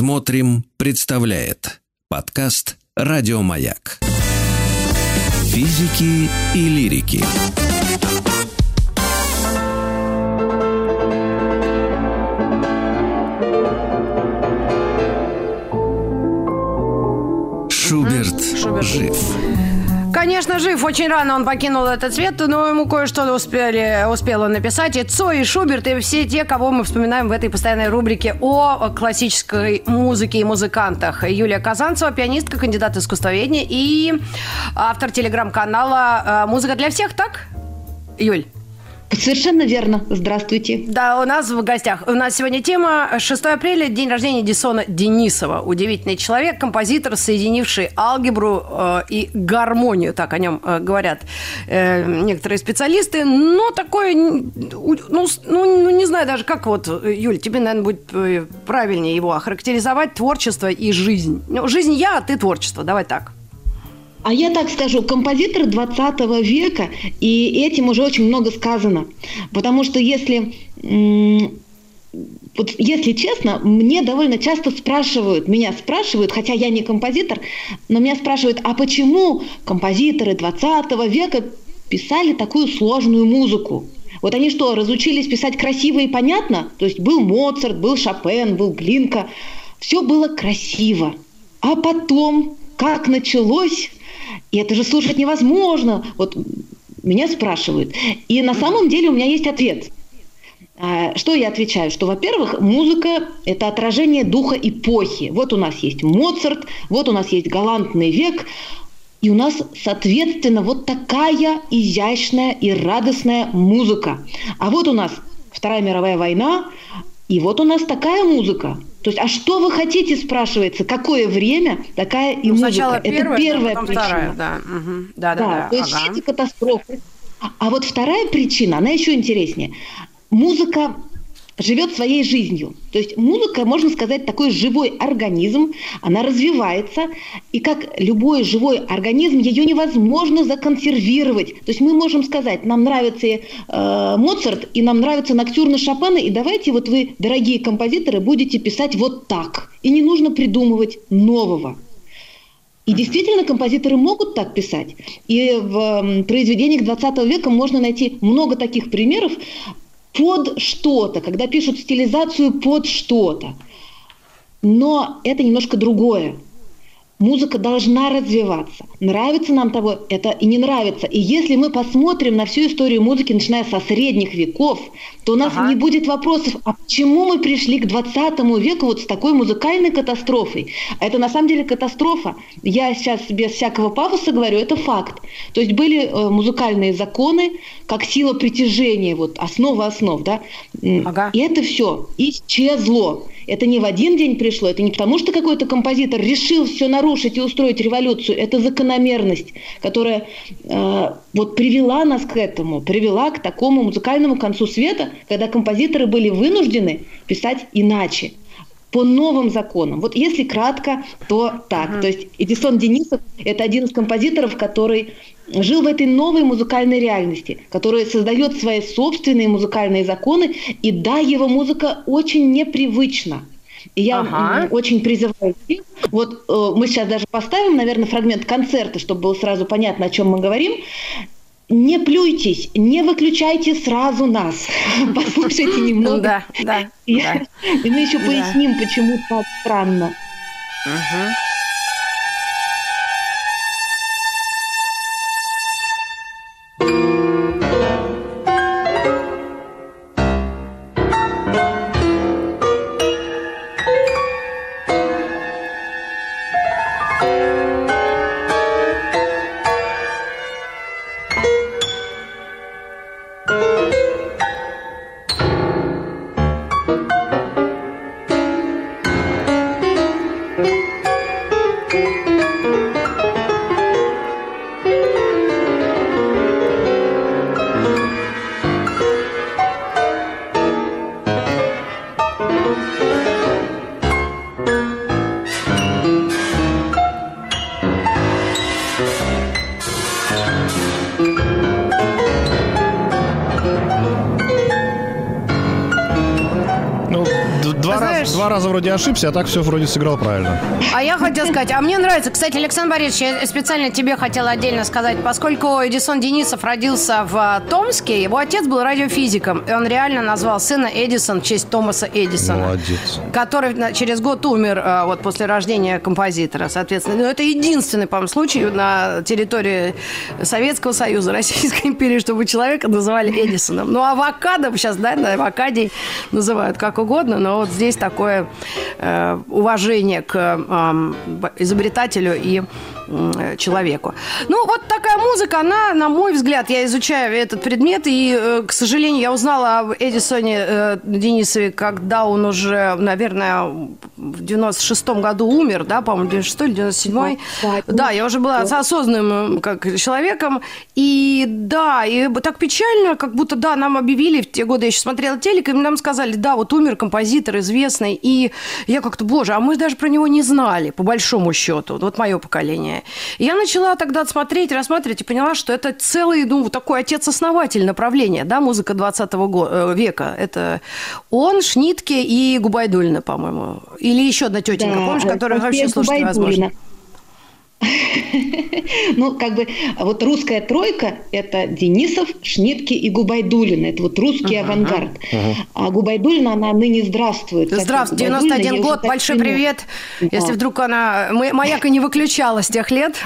Смотрим, представляет подкаст Радиомаяк. Физики и лирики. Шуберт, Шуберт. жив. Конечно, жив. Очень рано он покинул этот свет, но ему кое-что успели, успел он написать. И Цой, и Шуберт, и все те, кого мы вспоминаем в этой постоянной рубрике о классической музыке и музыкантах. Юлия Казанцева, пианистка, кандидат искусствоведения и автор телеграм-канала «Музыка для всех», так? Юль? Совершенно верно. Здравствуйте. Да, у нас в гостях. У нас сегодня тема 6 апреля, день рождения Дисона Денисова. Удивительный человек, композитор, соединивший алгебру э, и гармонию, так о нем э, говорят э, некоторые специалисты. Но такой, ну, ну, ну, не знаю даже, как вот, Юль, тебе, наверное, будет э, правильнее его охарактеризовать, творчество и жизнь. Ну, жизнь я, а ты творчество. Давай так. А я так скажу, композитор 20 века, и этим уже очень много сказано. Потому что если, вот если честно, мне довольно часто спрашивают, меня спрашивают, хотя я не композитор, но меня спрашивают, а почему композиторы 20 века писали такую сложную музыку? Вот они что, разучились писать красиво и понятно? То есть был Моцарт, был Шопен, был Глинка. Все было красиво. А потом, как началось, и это же слушать невозможно. Вот меня спрашивают. И на самом деле у меня есть ответ. А, Что я отвечаю? Что, во-первых, музыка – это отражение духа эпохи. Вот у нас есть Моцарт, вот у нас есть галантный век, и у нас, соответственно, вот такая изящная и радостная музыка. А вот у нас Вторая мировая война, и вот у нас такая музыка. То есть, а что вы хотите, спрашивается, какое время, такая и Ну, музыка. сначала первая, Это первая потом причина. вторая. Да, Мгм. да, да. Да, да, то есть ага. эти катастрофы. А вот вторая причина, она еще интереснее. Музыка живет своей жизнью. То есть музыка, можно сказать, такой живой организм, она развивается, и как любой живой организм, ее невозможно законсервировать. То есть мы можем сказать, нам нравится э, Моцарт, и нам нравится ноктюрны Шопена, и давайте вот вы, дорогие композиторы, будете писать вот так. И не нужно придумывать нового. И действительно, композиторы могут так писать. И в произведениях 20 века можно найти много таких примеров под что-то, когда пишут стилизацию под что-то. Но это немножко другое. Музыка должна развиваться. Нравится нам того это и не нравится. И если мы посмотрим на всю историю музыки, начиная со средних веков, то у нас Ага. не будет вопросов, а почему мы пришли к 20 веку вот с такой музыкальной катастрофой? Это на самом деле катастрофа. Я сейчас без всякого пафоса говорю, это факт. То есть были э, музыкальные законы, как сила притяжения, вот основа основ, да? Ага. И это все исчезло. Это не в один день пришло, это не потому, что какой-то композитор решил все нарушить и устроить революцию. Это закономерность, которая э, вот привела нас к этому, привела к такому музыкальному концу света, когда композиторы были вынуждены писать иначе по новым законам. Вот если кратко, то так. То есть Эдисон Денисов – это один из композиторов, который жил в этой новой музыкальной реальности, который создает свои собственные музыкальные законы, и да, его музыка очень непривычна. И я Ага. очень призываю всех, вот э, мы сейчас даже поставим, наверное, фрагмент концерта, чтобы было сразу понятно, о чем мы говорим. Не плюйтесь, не выключайте сразу нас. Послушайте немного. Да, да, И, мы еще поясним, почему так странно. Мгм. Вроде ошибся, а так все вроде сыграл правильно. А я хотела сказать, а мне нравится, кстати, Александр Борисович, я специально тебе хотела отдельно сказать, поскольку Эдисон Денисов родился в а, Томске, его отец был радиофизиком, и он реально назвал сына Эдисон в честь Томаса Эдисона. Молодец. Который через год умер а, вот после рождения композитора, соответственно. Ну, это единственный, по-моему, случай на территории Советского Союза, Российской империи, чтобы человека называли Эдисоном. Ну, авокадо сейчас, да, на авокадий называют как угодно, но вот здесь такое уважение к эм, изобретателю и э, человеку. Ну, вот такая музыка, она, на мой взгляд, я изучаю этот предмет, и, э, к сожалению, я узнала об Эдисоне э, Денисове, когда он уже, наверное, в 96-м году умер, да, по-моему, 96 или 97 Да, Да, я уже была осознанным э, как человеком, и да, и так печально, как будто, да, нам объявили, в те годы я еще смотрела телек, и нам сказали, да, вот умер композитор известный, и я как-то, боже, а мы даже про него не знали, по большому счету, вот мое поколение. И я начала тогда смотреть, рассматривать и поняла, что это целый, ну, такой отец-основатель направления, да, музыка 20 го- э, века. Это он, Шнитке и Губайдулина, по-моему. Или еще одна тетенька, Да, помнишь, которую Алексея вообще слушать невозможно. Ну, как бы, вот русская тройка – это Денисов, Шнитке и Губайдулина. Это вот русский авангард. А Губайдулина, она ныне здравствует. Губайдуллина, 91 я уже год, большой поняла. привет. Да. Если вдруг она... м- Маяк и не выключала с тех лет,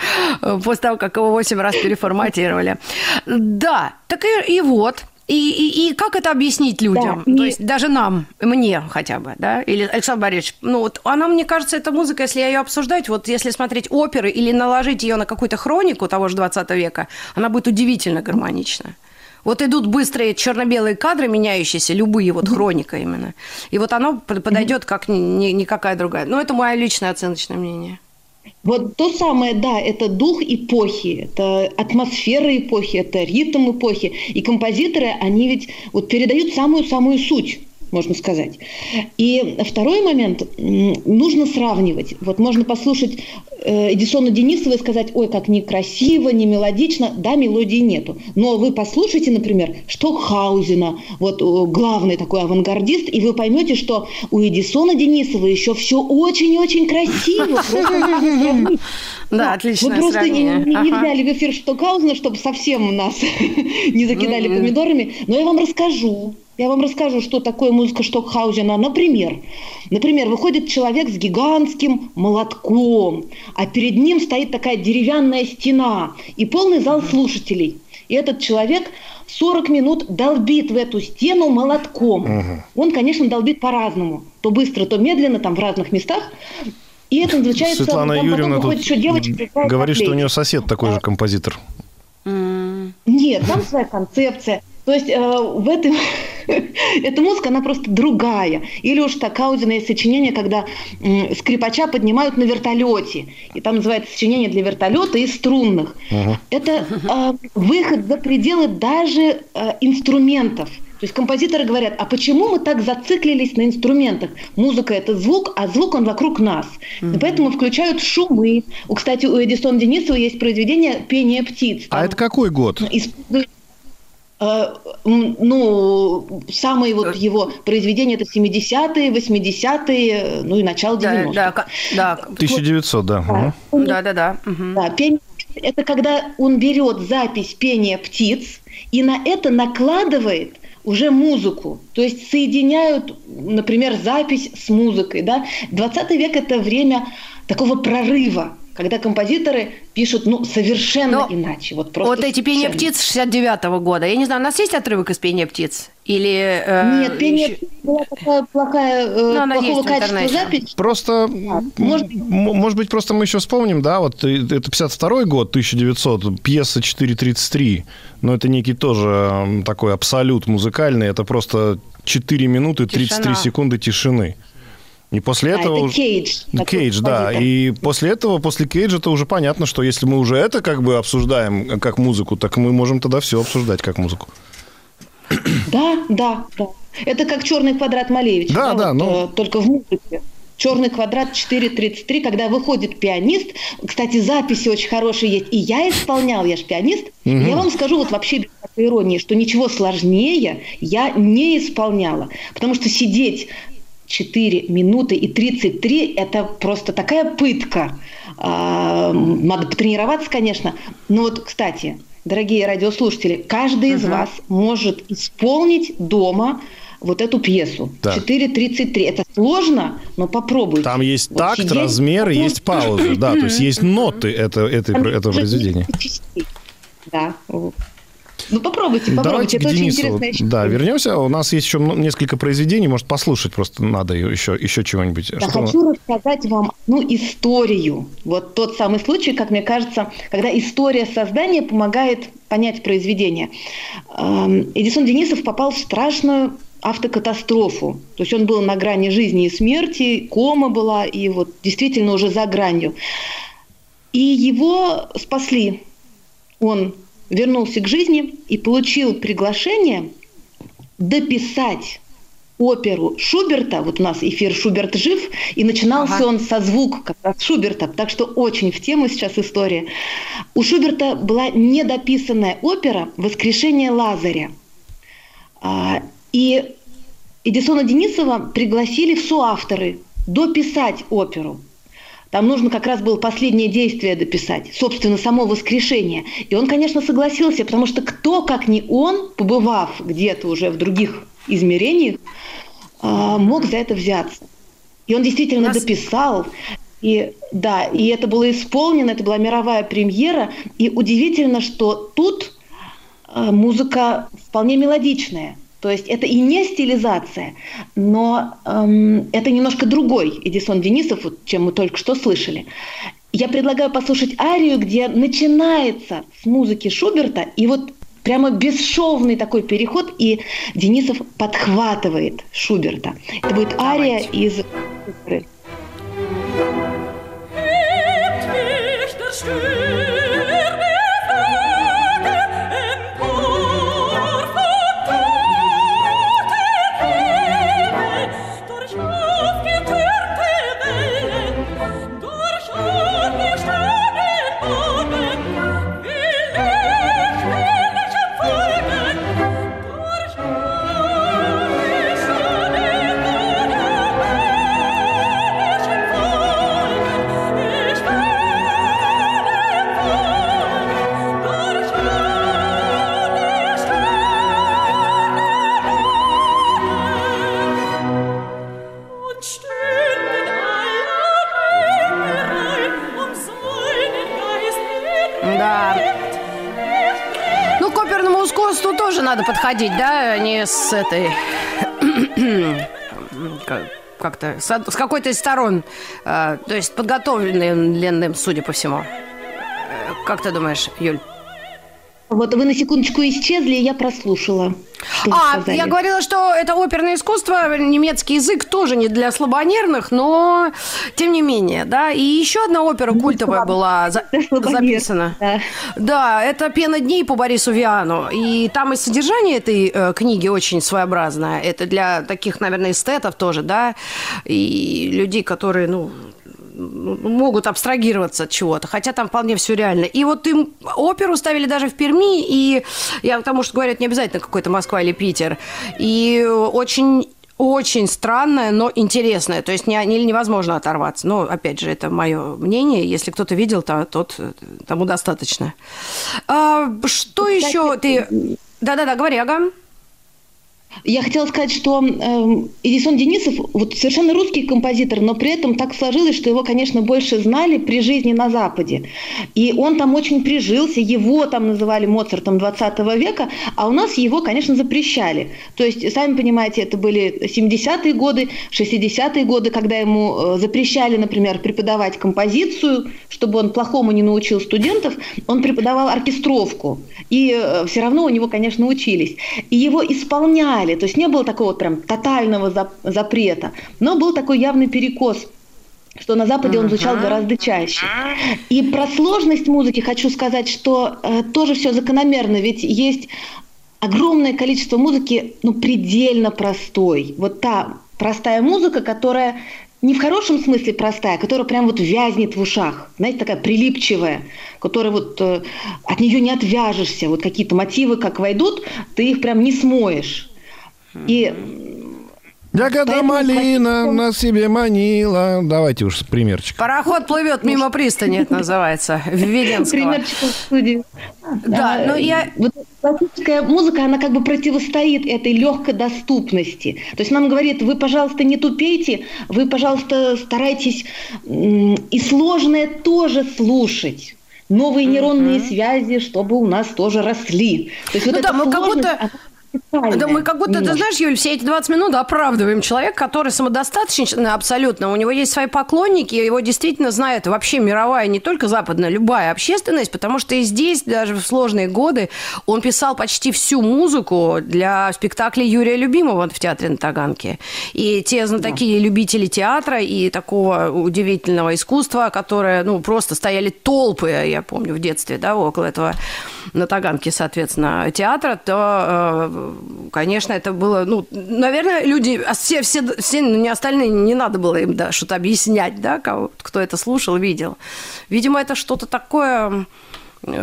после того, как его 8 раз переформатировали. Да, так и, и вот. И, и, и как это объяснить людям? Да, То и- есть даже нам, мне хотя бы, да? Или Александр Борисович, ну вот она, мне кажется, эта музыка, если ее обсуждать, вот если смотреть оперы или наложить ее на какую-то хронику того же 20 века, она будет удивительно гармонична. Вот идут быстрые черно-белые кадры, меняющиеся, любые, вот хроника именно. И вот оно под- подойдет как ни- ни- никакая другая. Ну, это мое личное оценочное мнение. Вот то самое, да, это дух эпохи, это атмосфера эпохи, это ритм эпохи. И композиторы, они ведь вот передают самую-самую суть можно сказать. И второй момент, нужно сравнивать. Вот можно послушать э, Эдисона Денисова и сказать, ой, как некрасиво, не мелодично. Да, мелодии нету. Но вы послушайте, например, Штокхаузена, вот э, главный такой авангардист, и вы поймете, что у Эдисона Денисова еще все очень-очень красиво. Да, Ну, отличное Вы просто не, взяли в эфир Штокхаузена, чтобы совсем нас не закидали Мгм. помидорами. Но я вам расскажу. Я вам расскажу, что такое музыка Штокхаузена. Например, например, выходит человек с гигантским молотком, а перед ним стоит такая деревянная стена и полный зал слушателей. И этот человек 40 минут долбит в эту стену молотком. Он, конечно, долбит по-разному. То быстро, то медленно, там в разных местах. И это называется... Светлана там Юрьевна выходит тут еще девочка, говорит, что у нее сосед такой же композитор. Нет, там своя концепция. То есть э, в этом эта музыка, она просто другая. Или уж Такаудина есть сочинение, когда м, скрипача поднимают на вертолете. И там называется сочинение для вертолета и струнных. Это э, выход за пределы даже э, инструментов. То есть композиторы говорят, а почему мы так зациклились на инструментах? Музыка – это звук, а звук он вокруг нас. И поэтому включают шумы. У, кстати, у Эдисона Денисова есть произведение «Пение птиц». А Там это какой год? используют, ну, самые вот его произведения это 70-е, 80-е, ну и начало 90-х. Да, да, да, 1900, да. Да, да, да. мгм. Да, пение это когда он берет запись пения птиц и на это накладывает уже музыку. То есть соединяют, например, запись с музыкой. Да? 20 век – это время такого прорыва, когда композиторы пишут ну, совершенно Но иначе. Вот, просто Вот эти пение птиц 69 года. Я не знаю, у нас есть отрывок из пения птиц? Или. э, Нет, пение птиц была такая плохая, э, Ну, плохого качества запись. Просто, может м, может быть, просто мы еще вспомним, да, вот это 52 год, 1900, пьеса 4.33, но это некий тоже такой абсолют музыкальный, это просто 4 минуты 33 Тишина. секунды тишины. И после А, этого... это Кейдж. Кейдж, да. И после этого, после Кейджа, это уже понятно, что если мы уже это как бы обсуждаем как музыку, так мы можем тогда все обсуждать как музыку. Да, да, да. Это как черный квадрат Малевича. Да, да, вот, ну. э, только в музыке. Черный квадрат 4.33, когда выходит пианист. Кстати, записи очень хорошие есть. И я исполнял, я же пианист. И Я вам скажу вот вообще без иронии, что ничего сложнее я не исполняла. Потому что сидеть 4 минуты и 33 – это просто такая пытка. А, надо потренироваться, конечно. Но вот, кстати, дорогие радиослушатели, каждый uh-huh. из вас может исполнить дома вот эту пьесу. Да. 4.33. Это сложно, но попробуйте. Там есть вот такт, сидеть, размер, потом... есть пауза. Да, то есть есть ноты это, это, этого произведения. Да. Ну, попробуйте, попробуйте. Давайте Это очень Денису, интересно. Да, вернемся. У нас есть еще несколько произведений, может, послушать просто надо еще, еще чего-нибудь. Да, Что... хочу рассказать вам одну историю. Вот тот самый случай, как мне кажется, когда история создания помогает понять произведение. Эм, Эдисон Денисов попал в страшную автокатастрофу. То есть он был на грани жизни и смерти, кома была, и вот действительно уже за гранью. И его спасли. Он вернулся к жизни и получил приглашение дописать оперу Шуберта. Вот у нас эфир «Шуберт жив», и начинался ага. он со звука как раз Шуберта, так что очень в тему сейчас история. У Шуберта была недописанная опера «Воскрешение Лазаря». А, и Эдисона Денисова пригласили в соавторы дописать оперу. Там нужно как раз было последнее действие дописать, собственно, само воскрешение. И он, конечно, согласился, потому что кто, как не он, побывав где-то уже в других измерениях, а, мог за это взяться. И он действительно Нас... дописал. И да, и это было исполнено, это была мировая премьера. И удивительно, что тут а, музыка вполне мелодичная. То есть это и не стилизация, но эм, это немножко другой Эдисон Денисов, вот, чем мы только что слышали. Я предлагаю послушать арию, где начинается с музыки Шуберта, и вот прямо бесшовный такой переход, и Денисов подхватывает Шуберта. Это будет ария Давайте. из подходить, да, не с этой... как-то с, с какой-то из сторон, э, то есть подготовленным, судя по всему. Э, как ты думаешь, Юль? Вот вы на секундочку исчезли, я прослушала. А, сказали. я говорила, что это оперное искусство, немецкий язык тоже не для слабонервных, но тем не менее, да. И еще одна опера ну, культовая была за- записана. Да. да, это «Пена дней» по Борису Виану. И там и содержание этой э, книги очень своеобразное. Это для таких, наверное, эстетов тоже, да, и людей, которые, ну, могут абстрагироваться от чего-то, хотя там вполне все реально. И вот им оперу ставили даже в Перми, и я потому что говорят, не обязательно какой-то Москва или Питер. И очень очень странное, но интересное. То есть не, не, невозможно оторваться. Но, опять же, это мое мнение. Если кто-то видел, то тот, тому достаточно. А, что Кстати, еще ты... Да-да-да, говори, ага. Я хотела сказать, что э, Эдисон Денисов вот совершенно русский композитор, но при этом так сложилось, что его, конечно, больше знали при жизни на Западе. И он там очень прижился, его там называли Моцартом 20 века, а у нас его, конечно, запрещали. То есть, сами понимаете, это были 70-е годы, 60-е годы, когда ему э, запрещали, например, преподавать композицию, чтобы он плохому не научил студентов, он преподавал оркестровку. И э, все равно у него, конечно, учились. И его исполняли понимали, то есть не было такого прям тотального запрета, но был такой явный перекос что на Западе он звучал гораздо чаще. И про сложность музыки хочу сказать, что э, тоже все закономерно, ведь есть огромное количество музыки, ну, предельно простой. Вот та простая музыка, которая не в хорошем смысле простая, которая прям вот вязнет в ушах, знаете, такая прилипчивая, которая вот э, от нее не отвяжешься. Вот какие-то мотивы, как войдут, ты их прям не смоешь. И Ягода малина на себе манила. Давайте уж примерчик. Пароход плывет мимо пристани, это называется, Введенского. Примерчик в студии. Да, но я... Вот классическая музыка, она как бы противостоит этой легкой доступности. То есть нам говорит, вы, пожалуйста, не тупейте, вы, пожалуйста, старайтесь и сложное тоже слушать новые нейронные mm-hmm. связи, чтобы у нас тоже росли. То есть ну вот да, мы как будто да мы как будто, немножко. ты знаешь, Юль, все эти 20 минут оправдываем человека, который самодостаточный абсолютно. У него есть свои поклонники, его действительно знает вообще мировая, не только западная, любая общественность, потому что и здесь, даже в сложные годы, он писал почти всю музыку для спектаклей Юрия Любимого в театре на Таганке. И те да. любители театра и такого удивительного искусства, которые, ну, просто стояли толпы, я помню, в детстве, да, около этого на Таганке, соответственно, театра, то э, конечно, это было, ну, наверное, люди, а все, все, все ну, не остальные, не надо было им, да, что-то объяснять, да, кого, кто это слушал, видел. Видимо, это что-то такое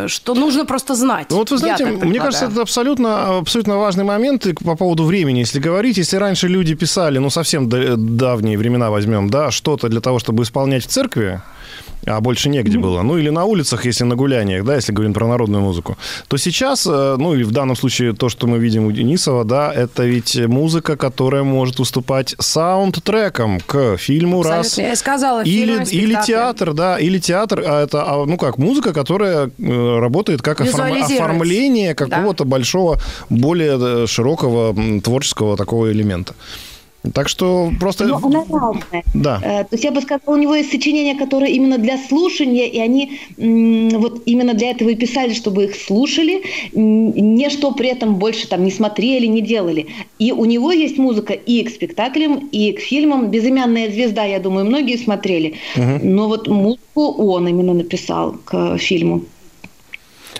что нужно просто знать. Ну, вот вы знаете, мне кажется, это абсолютно, абсолютно важный момент по поводу времени, если говорить. Если раньше люди писали, ну, совсем давние времена возьмем, да, что-то для того, чтобы исполнять в церкви, а больше негде было. Ну, или на улицах, если на гуляниях, да, если говорим про народную музыку. То сейчас, э, ну, и в данном случае то, что мы видим у Денисова, да, это ведь музыка, которая может выступать саундтреком к фильму Абсолютно. раз. Я сказала, или, или театр, да, или театр, а это, а, ну, как, музыка, которая э, работает как оформление какого-то да. большого, более э, широкого творческого такого элемента. Так что просто... Но она разная. Да. Э, то есть я бы сказала, у него есть сочинения, которые именно для слушания, и они вот именно для этого и писали, чтобы их слушали, не что при этом больше там не смотрели, не делали. И у него есть музыка и к спектаклям, и к фильмам. «Безымянная звезда», я думаю, многие смотрели. Угу. Но вот музыку он именно написал к фильму.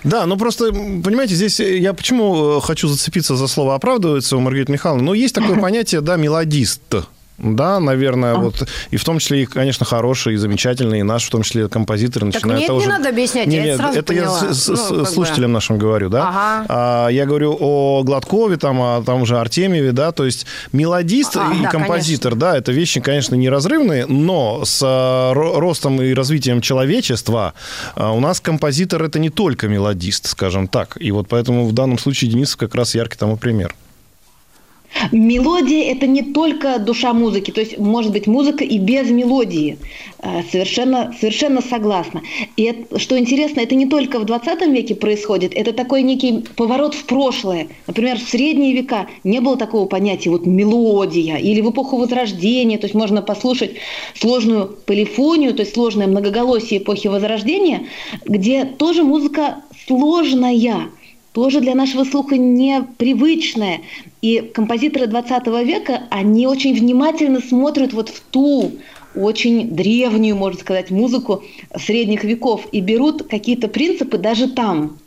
Да, ну просто, понимаете, здесь я почему э, хочу зацепиться за слово «оправдывается» у Маргариты Михайловны. Ну, есть такое понятие, да, мелодист. Да, наверное, а. вот и в том числе и, конечно, хорошие и замечательные, и наш, в том числе композиторы начинают. Так мне это не надо объяснять, не, я нет, сразу это поняла. я с, ну, слушателям бы. нашим говорю, да. Ага. А, я говорю о Гладкове, там, о том же Артемьеве, да, то есть мелодист а, и да, композитор, конечно. да, это вещи, конечно, неразрывные, но с а, ростом и развитием человечества а, у нас композитор это не только мелодист, скажем так, и вот поэтому в данном случае Денис как раз яркий тому пример. Мелодия – это не только душа музыки, то есть может быть музыка и без мелодии. Э, совершенно, совершенно согласна. И это, что интересно, это не только в 20 веке происходит, это такой некий поворот в прошлое. Например, в средние века не было такого понятия вот мелодия, или в эпоху Возрождения, то есть можно послушать сложную полифонию, то есть сложное многоголосие эпохи Возрождения, где тоже музыка сложная, тоже для нашего слуха непривычное. И композиторы 20 века, они очень внимательно смотрят вот в ту очень древнюю, можно сказать, музыку средних веков и берут какие-то принципы даже там.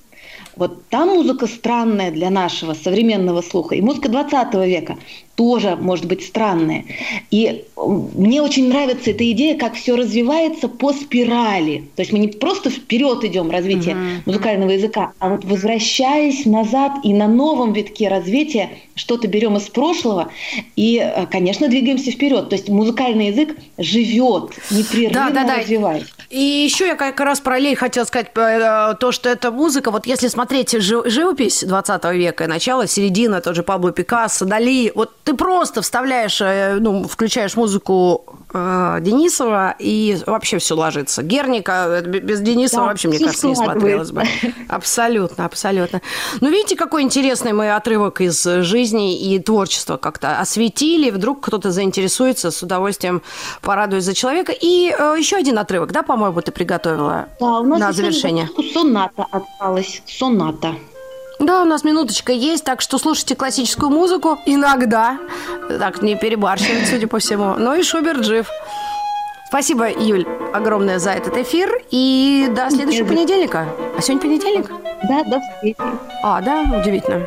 Вот та музыка странная для нашего современного слуха, и музыка 20 века тоже может быть странная. И мне очень нравится эта идея, как все развивается по спирали. То есть мы не просто вперед идем развитие uh-huh. музыкального языка, а вот возвращаясь назад и на новом витке развития что-то берем из прошлого и, э, конечно, двигаемся вперед. То есть музыкальный язык живет, непрерывно да, да, да. развиваясь. И еще я как раз параллель хотела сказать э, то, что эта музыка, вот если смотреть живопись 20 века, начало, середина, тот же Пабло Пикассо, Дали, вот ты просто вставляешь, э, ну, включаешь музыку Денисова, и вообще все ложится. Герника без Денисова да, вообще, мне кажется, не смотрелось бы. Абсолютно, абсолютно. Ну, видите, какой интересный мы отрывок из жизни и творчества как-то осветили. Вдруг кто-то заинтересуется, с удовольствием порадуюсь за человека. И э, еще один отрывок, да, по-моему, ты приготовила да, у нас на завершение? Соната осталась. Соната. Да, у нас минуточка есть, так что слушайте классическую музыку иногда. Так, не перебарщивать, судя по всему. Ну и Шуберт жив. Спасибо, Юль, огромное за этот эфир. И до следующего понедельника. А сегодня понедельник? Да, до встречи. А, да, удивительно.